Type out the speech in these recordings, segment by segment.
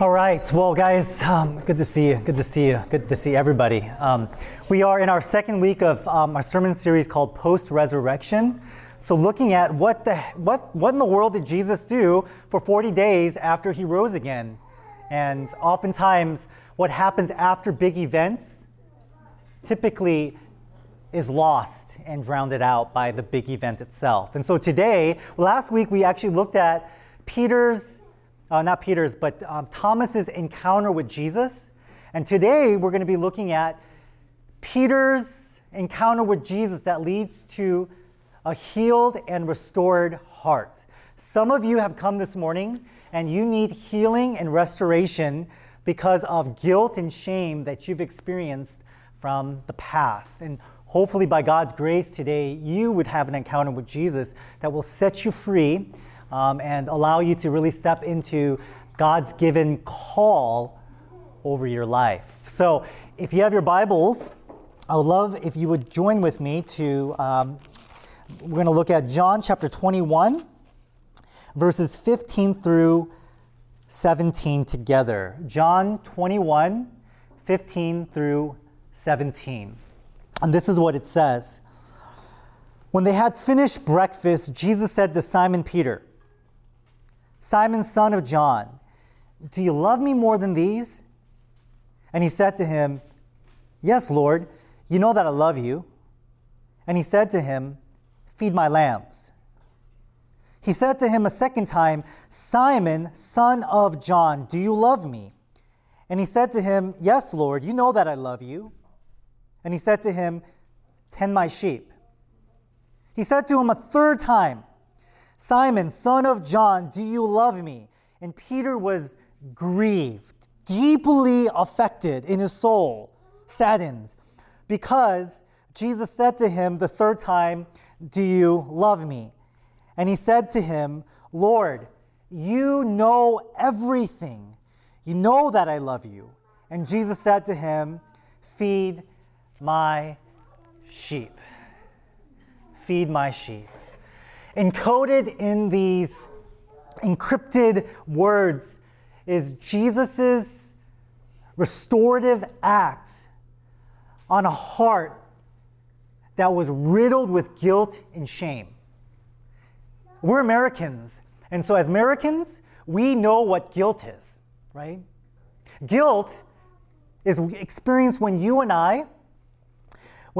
All right. Well, guys, um, good to see you. Good to see you. Good to see everybody. Um, we are in our second week of um, our sermon series called Post Resurrection. So, looking at what the what what in the world did Jesus do for 40 days after he rose again? And oftentimes, what happens after big events typically is lost and drowned out by the big event itself. And so today, last week we actually looked at Peter's uh, not Peter's, but um, Thomas's encounter with Jesus. And today we're going to be looking at Peter's encounter with Jesus that leads to a healed and restored heart. Some of you have come this morning and you need healing and restoration because of guilt and shame that you've experienced from the past. And hopefully, by God's grace today, you would have an encounter with Jesus that will set you free um, and allow you to really step into God's given call over your life. So, if you have your Bibles, I would love if you would join with me to, um, we're going to look at John chapter 21, verses 15 through 17 together. John 21, 15 through 17. And this is what it says. When they had finished breakfast, Jesus said to Simon Peter, Simon, son of John, do you love me more than these? And he said to him, Yes, Lord, you know that I love you. And he said to him, Feed my lambs. He said to him a second time, Simon, son of John, do you love me? And he said to him, Yes, Lord, you know that I love you. And he said to him, Tend my sheep. He said to him a third time, Simon, son of John, do you love me? And Peter was grieved, deeply affected in his soul, saddened, because Jesus said to him the third time, Do you love me? And he said to him, Lord, you know everything. You know that I love you. And Jesus said to him, Feed my sheep. Feed my sheep encoded in these encrypted words is Jesus' restorative act on a heart that was riddled with guilt and shame. We're Americans, and so as Americans, we know what guilt is, right? Guilt is experienced when you and I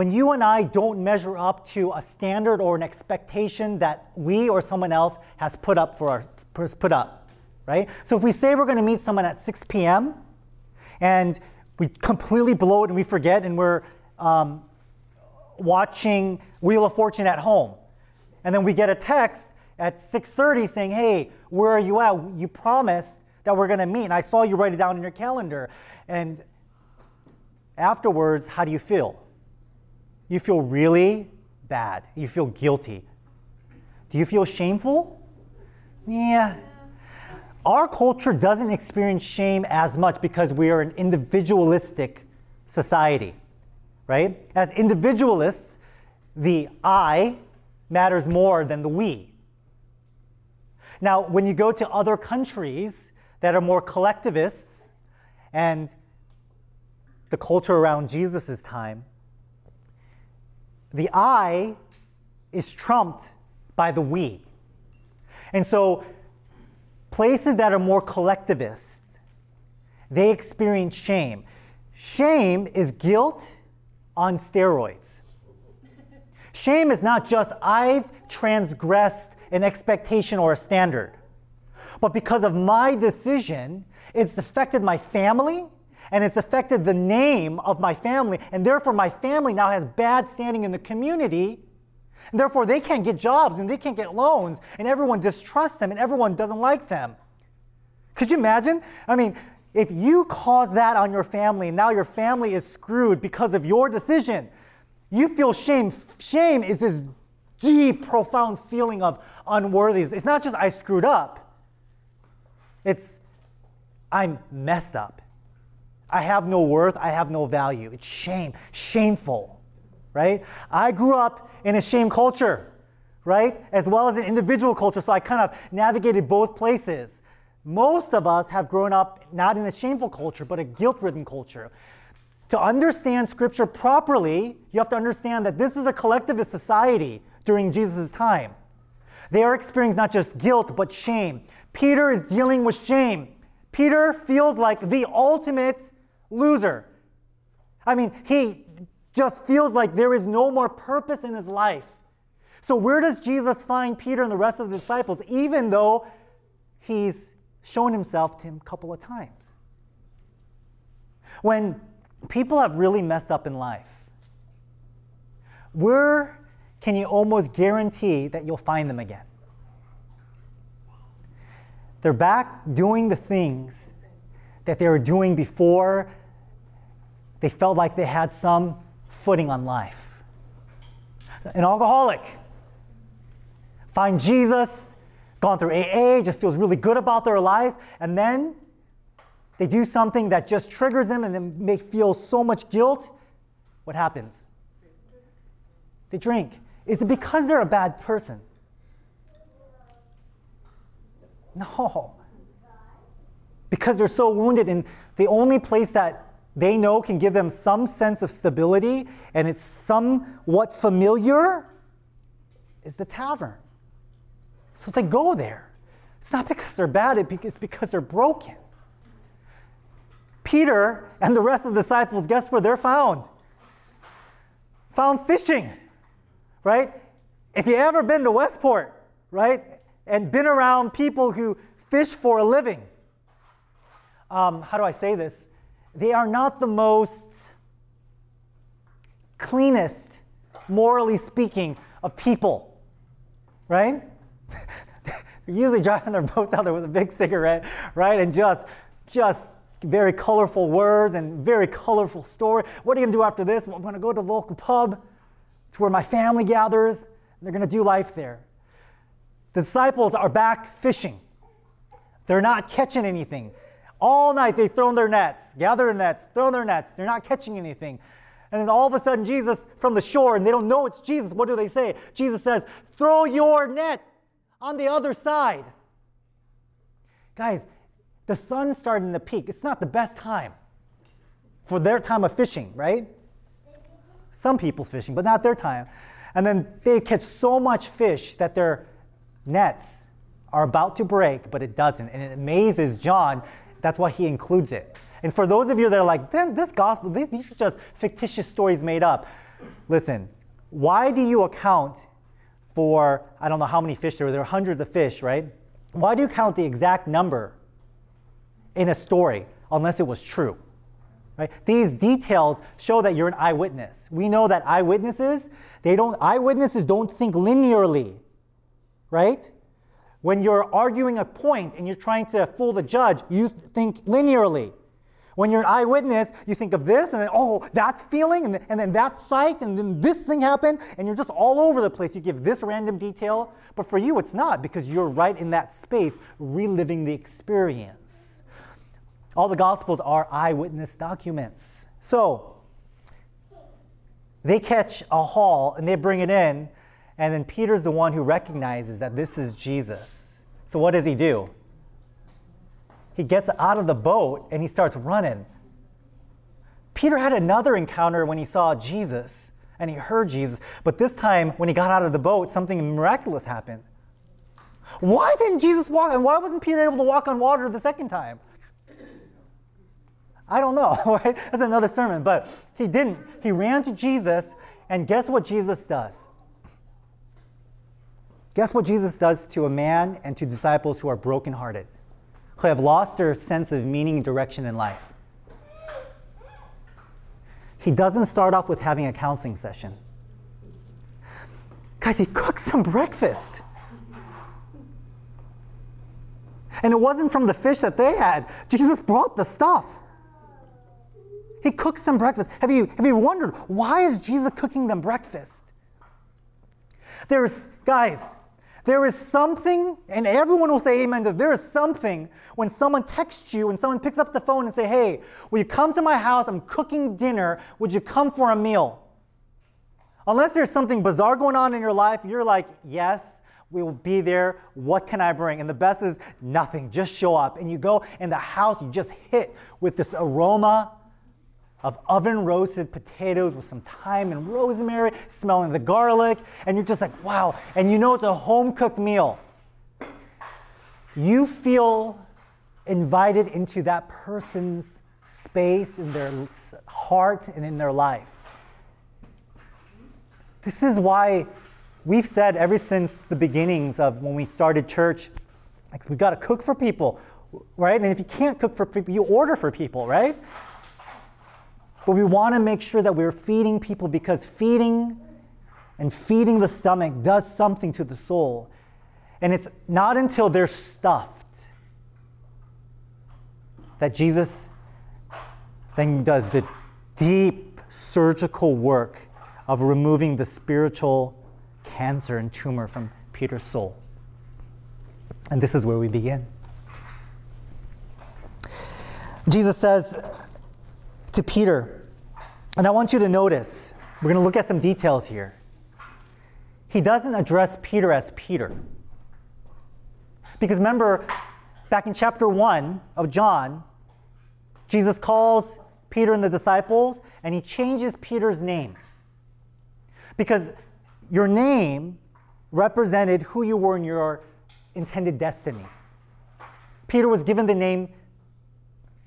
when you and I don't measure up to a standard or an expectation that we or someone else has put up for our put up, right? So if we say we're going to meet someone at 6 p.m. and we completely blow it and we forget and we're um, watching Wheel of Fortune at home, and then we get a text at 6:30 saying, "Hey, where are you at? You promised that we're going to meet, and I saw you write it down in your calendar." And afterwards, how do you feel? You feel really bad. You feel guilty. Do you feel shameful? Yeah. Our culture doesn't experience shame as much because we are an individualistic society, right? As individualists, the I matters more than the we. Now, when you go to other countries that are more collectivists and the culture around Jesus' time, the I is trumped by the we. And so, places that are more collectivist, they experience shame. Shame is guilt on steroids. Shame is not just I've transgressed an expectation or a standard, but because of my decision, it's affected my family, and it's affected the name of my family, and therefore my family now has bad standing in the community. And therefore, they can't get jobs and they can't get loans, and everyone distrusts them and everyone doesn't like them. Could you imagine? I mean, if you cause that on your family, and now your family is screwed because of your decision, you feel shame. Shame is this deep, profound feeling of unworthiness. It's not just I screwed up, it's I'm messed up. I have no worth, I have no value. It's shame, shameful, right? I grew up in a shame culture, right? As well as an individual culture, so I kind of navigated both places. most of us have grown up not in a shameful culture, but a guilt ridden culture. To understand scripture properly, you have to understand that this is a collectivist society during Jesus' time. They are experiencing not just guilt, but shame. Peter is dealing with shame. Peter feels like the ultimate loser. I mean, he just feels like there is no more purpose in his life. So, where does Jesus find Peter and the rest of the disciples, even though he's shown himself to him a couple of times? When people have really messed up in life, where can you almost guarantee that you'll find them again? They're back doing the things that they were doing before they felt like they had some footing on life. An alcoholic find Jesus, gone through AA, just feels really good about their lives, and then they do something that just triggers them and then make feel so much guilt. What happens? They drink. Is it because they're a bad person? No. Because they're so wounded, and the only place that they know can give them some sense of stability and it's somewhat familiar is the tavern. So they go there. It's not because they're bad, it's because they're broken. Peter and the rest of the disciples, guess where they're found? Found fishing, right? If you ever been to Westport, right, and been around people who fish for a living, um, how do I say this? They are not the most cleanest, morally speaking, of people, right? They're usually driving their boats out there with a big cigarette, right? And just, just very colorful words and very colorful story. What are you gonna do after this? Well, I'm gonna go to the local pub. It's where my family gathers. They're gonna do life there. The disciples are back fishing. They're not catching anything. All night they've thrown their nets, gathered their nets, thrown their nets. They're not catching anything. And then all of a sudden, Jesus from the shore, and they don't know it's Jesus. What do they say? Jesus says, Throw your net on the other side. Guys, the sun's starting to peak. It's not the best time for their time of fishing, right? Some people's fishing, but not their time. And then they catch so much fish that their nets are about to break, but it doesn't. And it amazes John that's why he includes it. And for those of you that are like, then this gospel, these, these are just fictitious stories made up. Listen, why do you account for, I don't know how many fish there were, there were hundreds of fish, right? Why do you count the exact number in a story unless it was true? Right? These details show that you're an eyewitness. We know that eyewitnesses, they don't eyewitnesses don't think linearly. Right? When you're arguing a point and you're trying to fool the judge, you think linearly. When you're an eyewitness, you think of this, and then, oh, that's feeling, and and then that sight, and then this thing happened, and you're just all over the place. You give this random detail, but for you, it's not because you're right in that space, reliving the experience. All the Gospels are eyewitness documents. So, they catch a haul and they bring it in, and then Peter's the one who recognizes that this is Jesus. So what does he do? He gets out of the boat and he starts running. Peter had another encounter when he saw Jesus and he heard Jesus, but this time when he got out of the boat, something miraculous happened. Why didn't Jesus walk? And why wasn't Peter able to walk on water the second time? I don't know, right? That's another sermon, but he didn't. He ran to Jesus, and guess what Jesus does? Guess what Jesus does to a man and to disciples who are brokenhearted, who have lost their sense of meaning and direction in life? He doesn't start off with having a counseling session. Guys, he cooks some breakfast. And it wasn't from the fish that they had. Jesus brought the stuff. He cooks them breakfast. Have you, have you wondered why is Jesus cooking them breakfast? There's, guys, there is something, and everyone will say amen to there is something when someone texts you and someone picks up the phone and say, hey, will you come to my house? I'm cooking dinner. Would you come for a meal? Unless there's something bizarre going on in your life, you're like, yes. We will be there. What can I bring? And the best is nothing. Just show up. And you go in the house, you just hit with this aroma of oven roasted potatoes with some thyme and rosemary, smelling the garlic. And you're just like, wow. And you know it's a home cooked meal. You feel invited into that person's space in their heart and in their life. This is why we've said ever since the beginnings of when we started church, like we got to cook for people, right? And if you can't cook for people, you order for people, right? But we want to make sure that we're feeding people because feeding and feeding the stomach does something to the soul. And it's not until they're stuffed that Jesus then does the deep surgical work of removing the spiritual cancer and tumor from Peter's soul. And this is where we begin. Jesus says to Peter, and I want you to notice, we're going to look at some details here. He doesn't address Peter as Peter. Because remember, back in chapter 1 of John, Jesus calls Peter and the disciples and he changes Peter's name. Because your name represented who you were in your intended destiny. Peter was given the name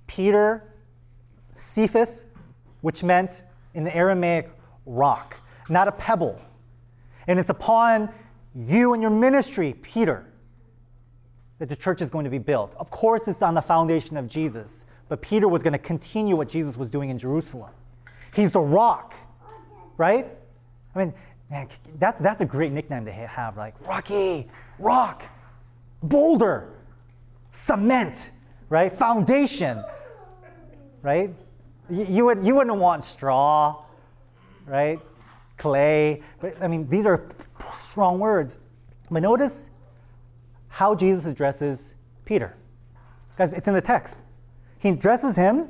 Peter Cephas, which meant in the Aramaic rock, not a pebble. And it's upon you and your ministry, Peter, that the church is going to be built. Of course, it's on the foundation of Jesus, but Peter was going to continue what Jesus was doing in Jerusalem. He's the rock, right? I mean, Man, that's, that's a great nickname to have, like Rocky, Rock, Boulder, Cement, right? Foundation, right? You, would, you wouldn't want straw, right? Clay. But I mean, these are strong words. But notice how Jesus addresses Peter. Guys, it's in the text. He addresses him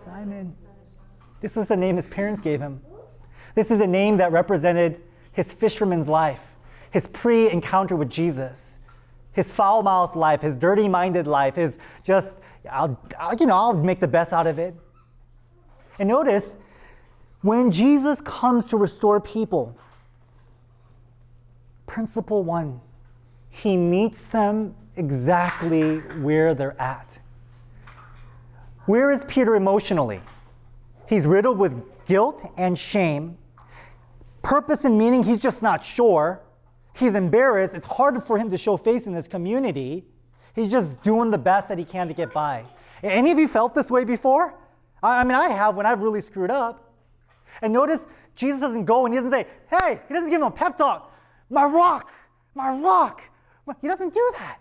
Simon. This was the name his parents gave him. This is the name that represented his fisherman's life, his pre encounter with Jesus, his foul mouthed life, his dirty minded life, his just, I'll, I'll, you know, I'll make the best out of it. And notice, when Jesus comes to restore people, principle one, he meets them exactly where they're at. Where is Peter emotionally? He's riddled with guilt and shame purpose and meaning, he's just not sure. He's embarrassed. It's hard for him to show face in his community. He's just doing the best that he can to get by. Any of you felt this way before? I mean, I have when I've really screwed up. And notice Jesus doesn't go and he doesn't say, hey, he doesn't give him a pep talk. My rock, my rock. He doesn't do that.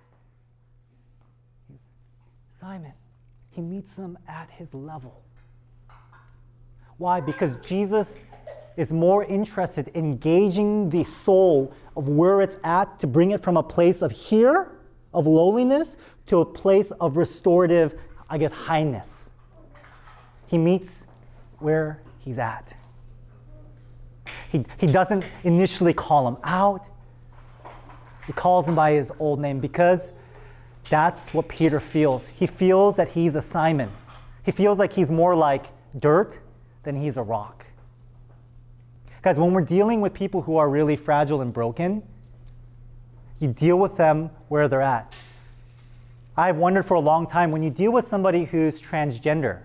Simon, he meets him at his level. Why? Because Jesus is more interested in engaging the soul of where it's at to bring it from a place of here, of lowliness, to a place of restorative, I guess, highness. He meets where he's at. He, he doesn't initially call him out, he calls him by his old name because that's what Peter feels. He feels that he's a Simon. He feels like he's more like dirt than he's a rock. Guys, when we're dealing with people who are really fragile and broken, you deal with them where they're at. I've wondered for a long time when you deal with somebody who's transgender,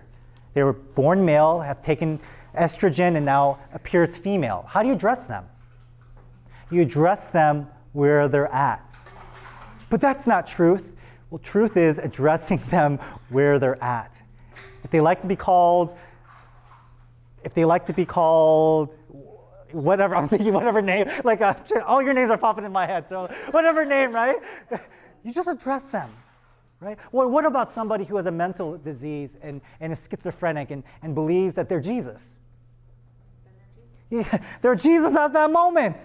they were born male, have taken estrogen, and now appears female. How do you address them? You address them where they're at. But that's not truth. Well, truth is addressing them where they're at. If they like to be called, if they like to be called whatever, I'm thinking whatever name, like uh, all your names are popping in my head. So whatever name, right? You just address them, right? Well, what about somebody who has a mental disease and, and is schizophrenic and, and believes that they're Jesus? Yeah, they're Jesus at that moment,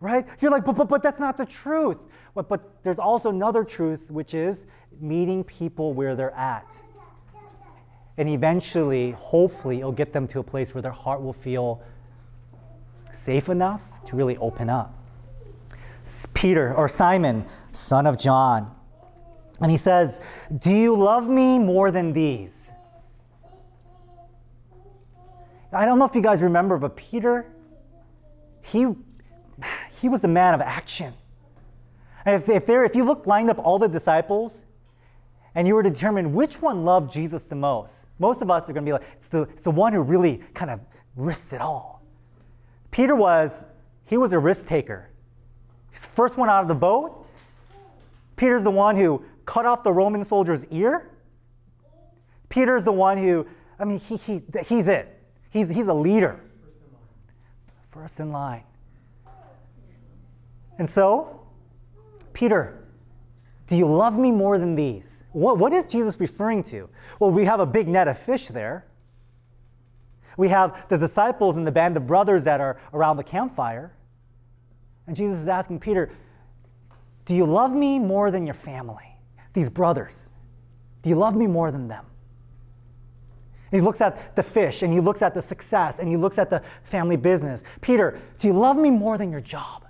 right? You're like, but, but, but that's not the truth. But, but there's also another truth, which is meeting people where they're at. And eventually, hopefully, it'll get them to a place where their heart will feel safe enough to really open up. Peter or Simon, son of John. And he says, Do you love me more than these? I don't know if you guys remember, but Peter, he, he was the man of action. If, if, there, if you look lined up all the disciples and you were to determine which one loved Jesus the most, most of us are going to be like, it's the, it's the one who really kind of risked it all. Peter was, he was a risk taker. He's first one out of the boat. Peter's the one who cut off the Roman soldier's ear. Peter's the one who, I mean, he, he, he's it. He's, he's a leader. First in line. And so, Peter, do you love me more than these? What, what is Jesus referring to? Well, we have a big net of fish there. We have the disciples and the band of brothers that are around the campfire. And Jesus is asking Peter, Do you love me more than your family? These brothers. Do you love me more than them? And he looks at the fish and he looks at the success and he looks at the family business. Peter, do you love me more than your job?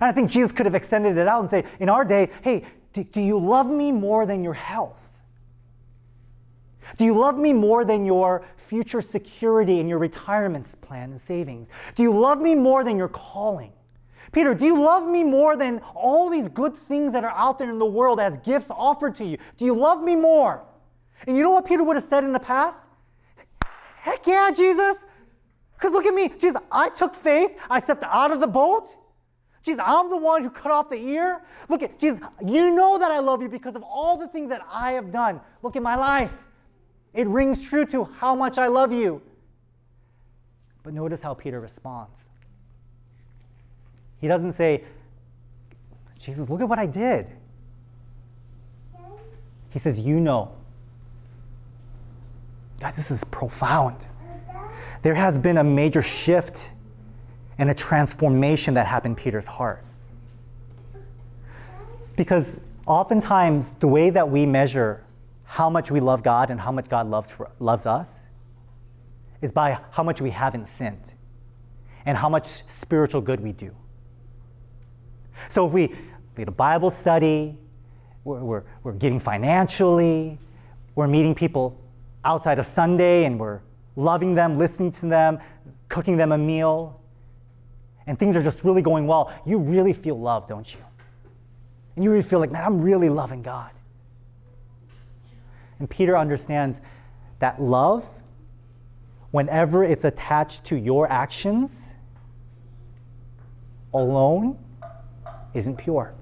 And I think Jesus could have extended it out and say, in our day, hey, do, do you love me more than your health? Do you love me more than your future security and your retirement plan and savings? Do you love me more than your calling? Peter, do you love me more than all these good things that are out there in the world as gifts offered to you? Do you love me more? And you know what Peter would have said in the past? Heck yeah, Jesus. Because look at me. Jesus, I took faith. I stepped out of the boat. Jesus, I'm the one who cut off the ear. Look at Jesus, you know that I love you because of all the things that I have done. Look at my life. It rings true to how much I love you. But notice how Peter responds. He doesn't say, Jesus, look at what I did. He says, You know. Guys, this is profound. There has been a major shift and a transformation that happened in Peter's heart. Because oftentimes, the way that we measure how much we love God and how much God loves, for, loves us is by how much we haven't sinned and how much spiritual good we do. So if we lead a Bible study, we're, we're, we're giving financially, we're meeting people outside of Sunday and we're loving them, listening to them, cooking them a meal, and things are just really going well, you really feel love, don't you? And you really feel like, man, I'm really loving God. And Peter understands that love, whenever it's attached to your actions alone, isn't pure.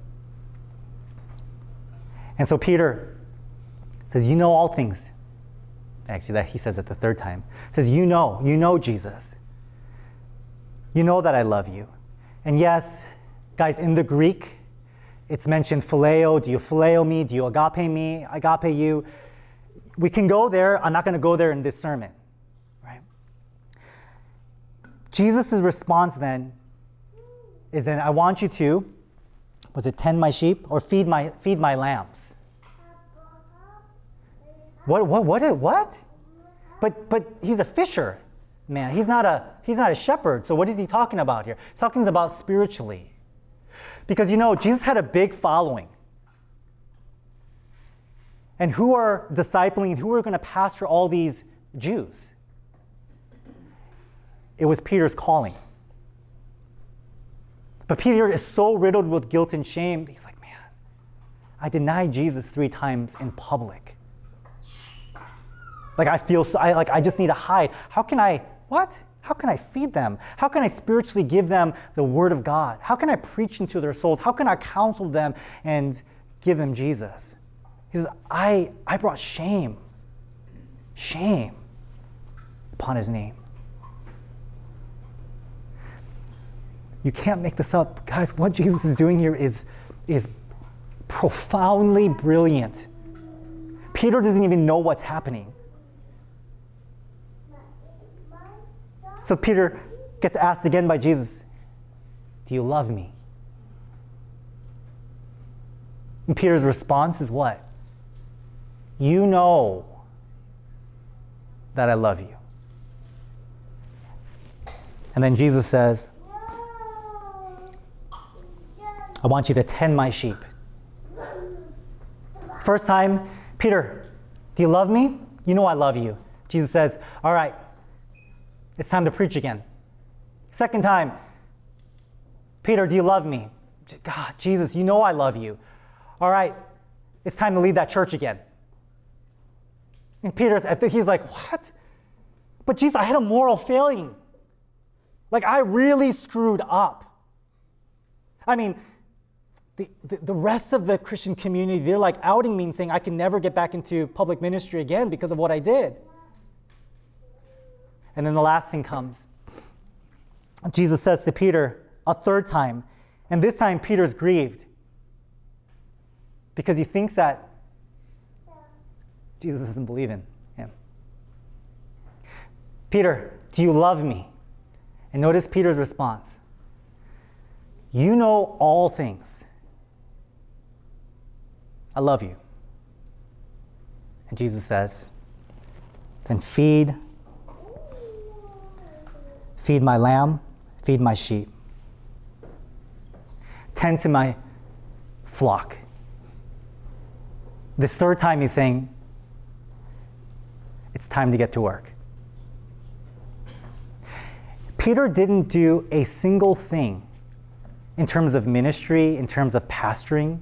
And so Peter says, You know all things. Actually, that he says it the third time. Says, You know, you know Jesus. You know that I love you. And yes, guys, in the Greek, it's mentioned phileo. Do you phileo me? Do you agape me? Agape you? We can go there. I'm not going to go there in this sermon, right? Jesus' response then is then I want you to, was it tend my sheep or feed my feed my lambs? What what what what? But but he's a fisher man. He's not a he's not a shepherd. So what is he talking about here? He's talking about spiritually. Because you know, Jesus had a big following. And who are discipling and who are going to pastor all these Jews? It was Peter's calling. But Peter is so riddled with guilt and shame, he's like, man, I denied Jesus three times in public. Like I feel so, I like I just need to hide. How can I what? How can I feed them? How can I spiritually give them the word of God? How can I preach into their souls? How can I counsel them and give them Jesus? He says, I, I brought shame, shame upon his name. You can't make this up. Guys, what Jesus is doing here is, is profoundly brilliant. Peter doesn't even know what's happening. So Peter gets asked again by Jesus, Do you love me? And Peter's response is what? You know that I love you. And then Jesus says, I want you to tend my sheep. First time, Peter, do you love me? You know I love you. Jesus says, All right, it's time to preach again. Second time, Peter, do you love me? God, Jesus, you know I love you. All right, it's time to lead that church again. And Peter's, he's like, What? But Jesus, I had a moral failing. Like, I really screwed up. I mean, the, the, the, rest of the Christian community, they're like outing me and saying, I can never get back into public ministry again because of what I did. And then the last thing comes. Jesus says to Peter a third time, and this time Peter's grieved because he thinks that Jesus doesn't believe in him. Peter, do you love me? And notice Peter's response You know all things. I love you. And Jesus says, Then feed, feed my lamb, feed my sheep, tend to my flock. This third time he's saying, It's time to get to work. Peter didn't do a single thing in terms of ministry, in terms of pastoring,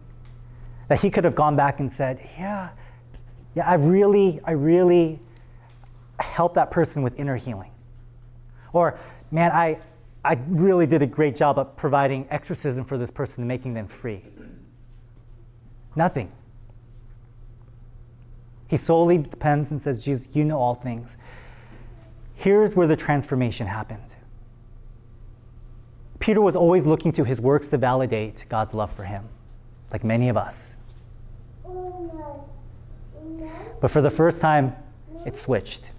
that he could have gone back and said, Yeah, yeah, I really, I really helped that person with inner healing. Or, man, I, I really did a great job of providing exorcism for this person and making them free. Nothing. He solely depends and says, Jesus, you know all things. Here's where the transformation happened. Peter was always looking to his works to validate God's love for him, like many of us. But for the first time, it switched.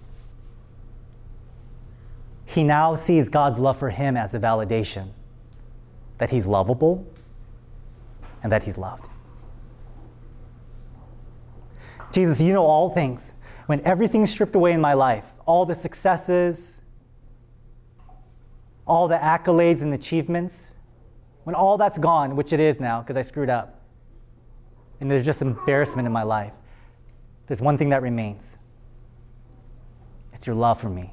He now sees God's love for him as a validation that he's lovable and that he's loved. Jesus, you know all things. When everything's stripped away in my life, all the successes, all the accolades and achievements, when all that's gone, which it is now because I screwed up, and there's just embarrassment in my life, there's one thing that remains it's your love for me.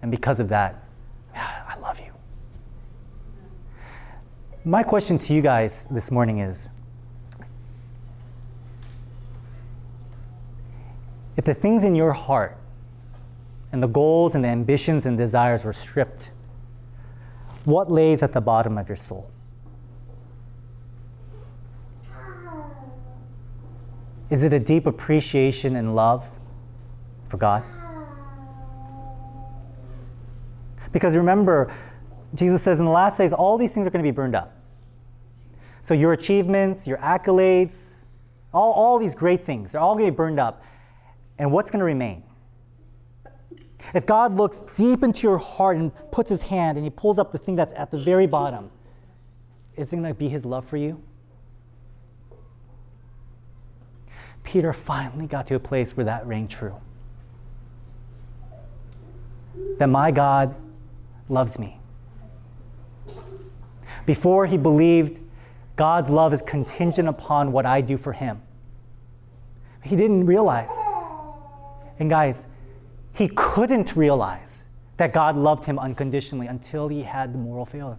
And because of that, I love you. My question to you guys this morning is if the things in your heart and the goals and the ambitions and desires were stripped what lays at the bottom of your soul? Is it a deep appreciation and love for God? Because remember, Jesus says in the last days, all these things are going to be burned up. So your achievements, your accolades, all, all these great things, they're all going to be burned up. And what's going to remain? If God looks deep into your heart and puts his hand and he pulls up the thing that's at the very bottom, is it going to be his love for you? Peter finally got to a place where that rang true. That my God loves me. Before he believed God's love is contingent upon what I do for him, he didn't realize. And guys, he couldn't realize that God loved him unconditionally until he had the moral failure.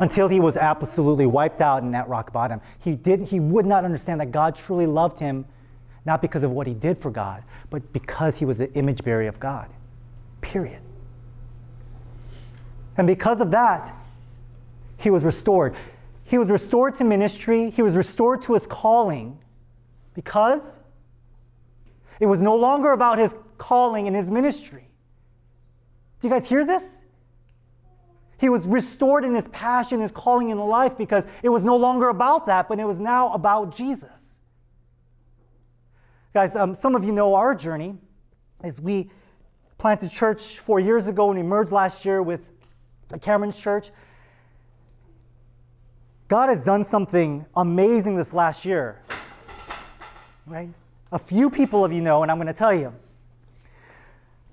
Until he was absolutely wiped out in that rock bottom. He, did, he would not understand that God truly loved him, not because of what he did for God, but because he was an image bearer of God. Period. And because of that, he was restored. He was restored to ministry, he was restored to his calling because it was no longer about his calling and his ministry. Do you guys hear this? He was restored in his passion, his calling in life because it was no longer about that, but it was now about Jesus. Guys, um, some of you know our journey as we planted church four years ago and emerged last year with Cameron's church. God has done something amazing this last year, right? A few people of you know, and I'm going to tell you.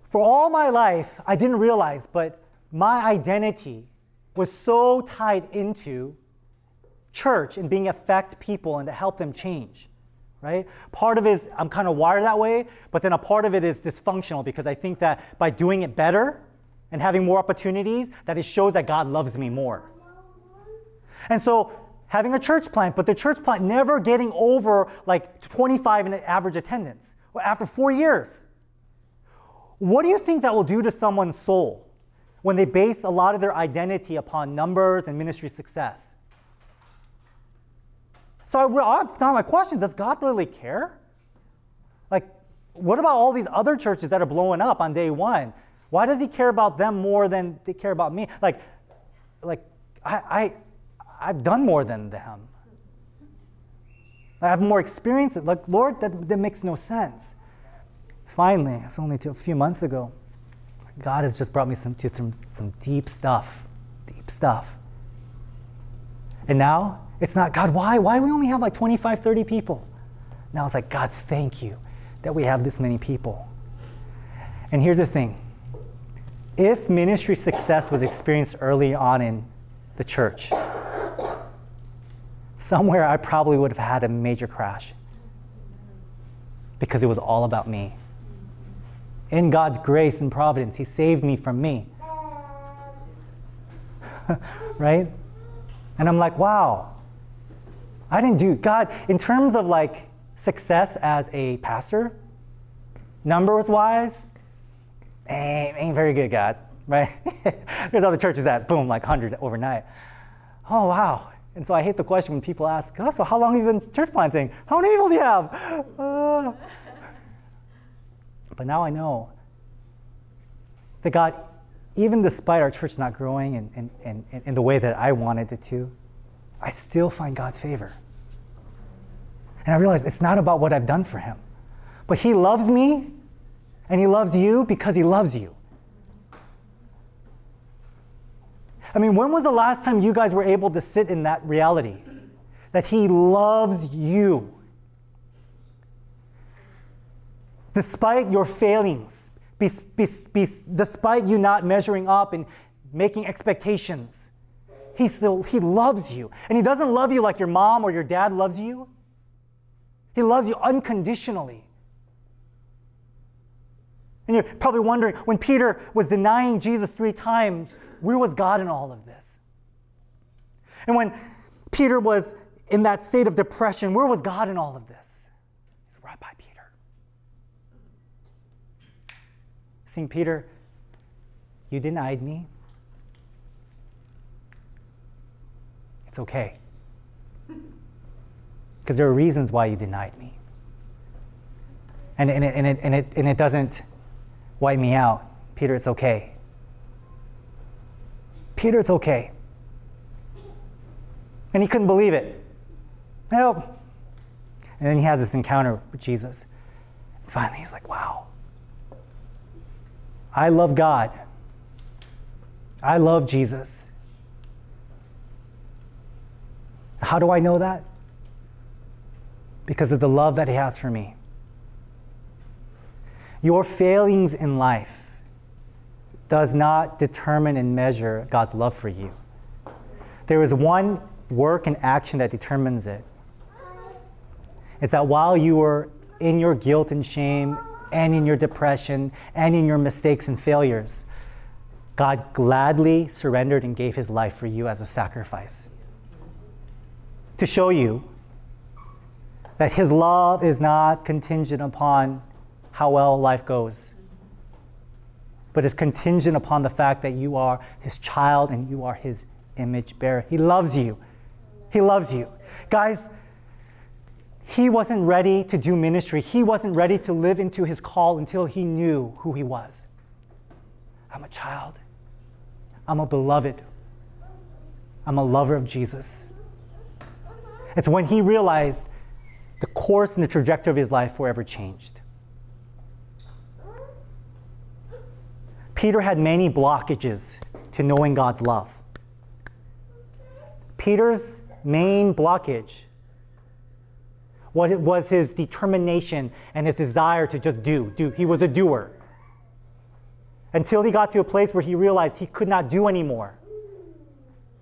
For all my life, I didn't realize, but my identity was so tied into church and being affect people and to help them change, right? Part of it is I'm kind of wired that way, but then a part of it is dysfunctional because I think that by doing it better and having more opportunities, that it shows that God loves me more. And so having a church plant, but the church plant never getting over like 25 in average attendance after four years. What do you think that will do to someone's soul when they base a lot of their identity upon numbers and ministry success? So I, now my question, does God really care? Like, what about all these other churches that are blowing up on day one? Why does he care about them more than they care about me? Like, like I, I I've done more than them. I have more experience. Like, Lord, that, that makes no sense. It's finally, it's only a few months ago. God has just brought me some, to some, some deep stuff, deep stuff. And now it's not, God, why? Why we only have like 25, 30 people? Now it's like, God, thank you that we have this many people. And here's the thing if ministry success was experienced early on in the church, somewhere I probably would have had a major crash because it was all about me. In God's grace and providence, He saved me from me. right? And I'm like, wow, I didn't do, God, in terms of like success as a pastor, numbers wise, ain't, ain't very good, God, right? There's other churches that, boom, like 100 overnight. Oh, wow. And so I hate the question when people ask, oh, so how long have you been church planting? How many people do you have? Uh. But now I know that God, even despite our church not growing in, in, in, in the way that I wanted it to, I still find God's favor. And I realize it's not about what I've done for Him, but He loves me and He loves you because He loves you. I mean, when was the last time you guys were able to sit in that reality? That He loves you. Despite your failings, be, be, be, despite you not measuring up and making expectations, he still he loves you. And he doesn't love you like your mom or your dad loves you. He loves you unconditionally. And you're probably wondering when Peter was denying Jesus three times, where was God in all of this? And when Peter was in that state of depression, where was God in all of this? He's right by Peter. Seeing Peter, you denied me. It's okay. Because there are reasons why you denied me. And, and, it, and, it, and, it, and it doesn't wipe me out. Peter, it's okay. Peter, it's okay. And he couldn't believe it. Help. And then he has this encounter with Jesus. And finally, he's like, wow. I love God. I love Jesus. How do I know that? Because of the love that He has for me. Your failings in life does not determine and measure God's love for you. There is one work and action that determines it. It's that while you were in your guilt and shame and in your depression and in your mistakes and failures, God gladly surrendered and gave his life for you as a sacrifice to show you that his love is not contingent upon how well life goes but is contingent upon the fact that you are his child and you are his image bearer. He loves you. He loves you. Guys, he wasn't ready to do ministry. He wasn't ready to live into his call until he knew who he was. I'm a child. I'm a beloved. I'm a lover of Jesus. It's when he realized the course and the trajectory of his life forever changed. Peter had many blockages to knowing God's love. Peter's main blockage what was his determination and his desire to just do, do. He was a doer. Until he got to a place where he realized he could not do anymore.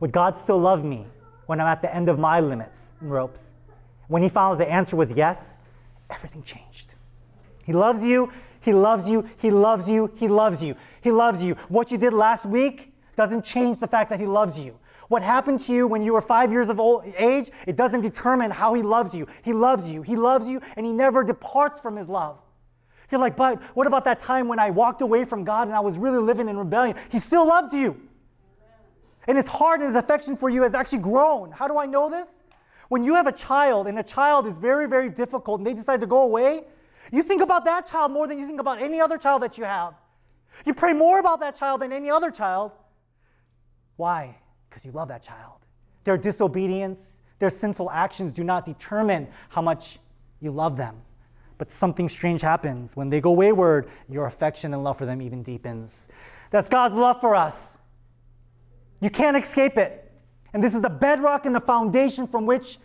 Would God still love me? when I'm at the end of my limits and ropes. When he found the answer was yes, everything changed. He loves you, he loves you, he loves you, he loves you, he loves you. What you did last week doesn't change the fact that he loves you. What happened to you when you were five years of old age, it doesn't determine how he loves you. He loves you, he loves you, and he never departs from his love. You're like, but what about that time when I walked away from God and I was really living in rebellion? He still loves you. And his heart and his affection for you has actually grown. How do I know this? When you have a child and a child is very, very difficult and they decide to go away, you think about that child more than you think about any other child that you have. You pray more about that child than any other child. Why? Because you love that child. Their disobedience, their sinful actions do not determine how much you love them. But something strange happens. When they go wayward, your affection and love for them even deepens. That's God's love for us. You can't escape it. And this is the bedrock and the foundation from which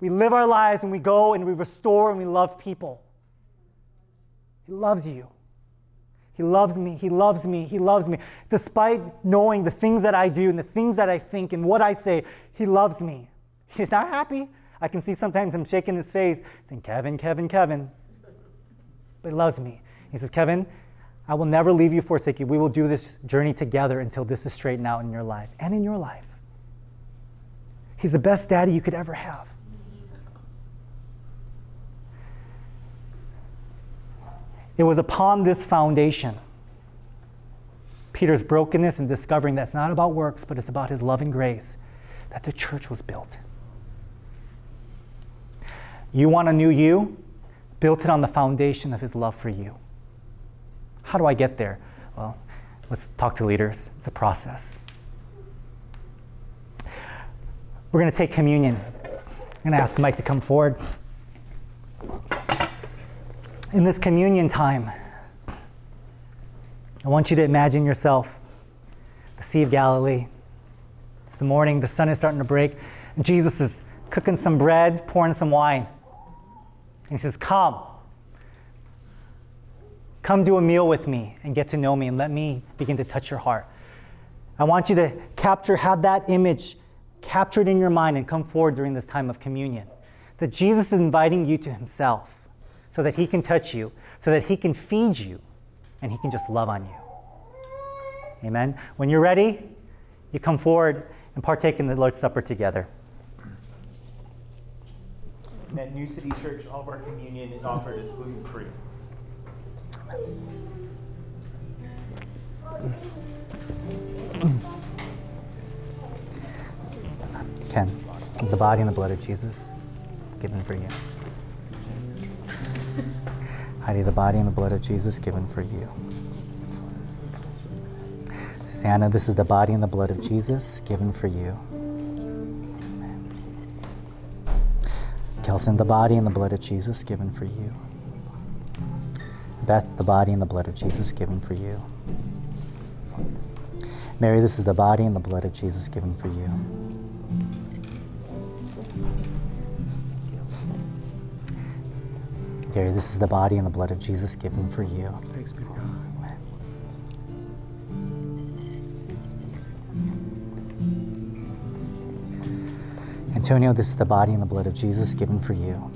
we live our lives and we go and we restore and we love people. He loves you. He loves me. He loves me. He loves me. Despite knowing the things that I do and the things that I think and what I say, He loves me. He's not happy. I can see sometimes him shaking his face, saying, Kevin, Kevin, Kevin. But He loves me. He says, Kevin, I will never leave you, forsake you. We will do this journey together until this is straightened out in your life and in your life. He's the best daddy you could ever have. It was upon this foundation, Peter's brokenness and discovering that it's not about works, but it's about his loving grace, that the church was built. You want a new you? Built it on the foundation of his love for you. How do I get there? Well, let's talk to leaders. It's a process. We're going to take communion. I'm going to ask Mike to come forward in this communion time, I want you to imagine yourself the Sea of Galilee. It's the morning, the sun is starting to break, and Jesus is cooking some bread, pouring some wine. And he says, Come. Come do a meal with me and get to know me and let me begin to touch your heart. I want you to capture, have that image captured in your mind and come forward during this time of communion. That Jesus is inviting you to himself so that He can touch you, so that He can feed you, and He can just love on you. Amen. When you're ready, you come forward and partake in the Lord's Supper together. At New City Church, all of our communion is offered as gluten free. Ken, the body and the blood of Jesus given for you. Heidi, the body and the blood of Jesus given for you. Susanna, this is the body and the blood of Jesus given for you. Kelson, the body and the blood of Jesus given for you. Beth, the body and the blood of Jesus given for you. Mary, this is the body and the blood of Jesus given for you. This is the body and the blood of Jesus given for you. Thanks be to God. Antonio, this is the body and the blood of Jesus given for you.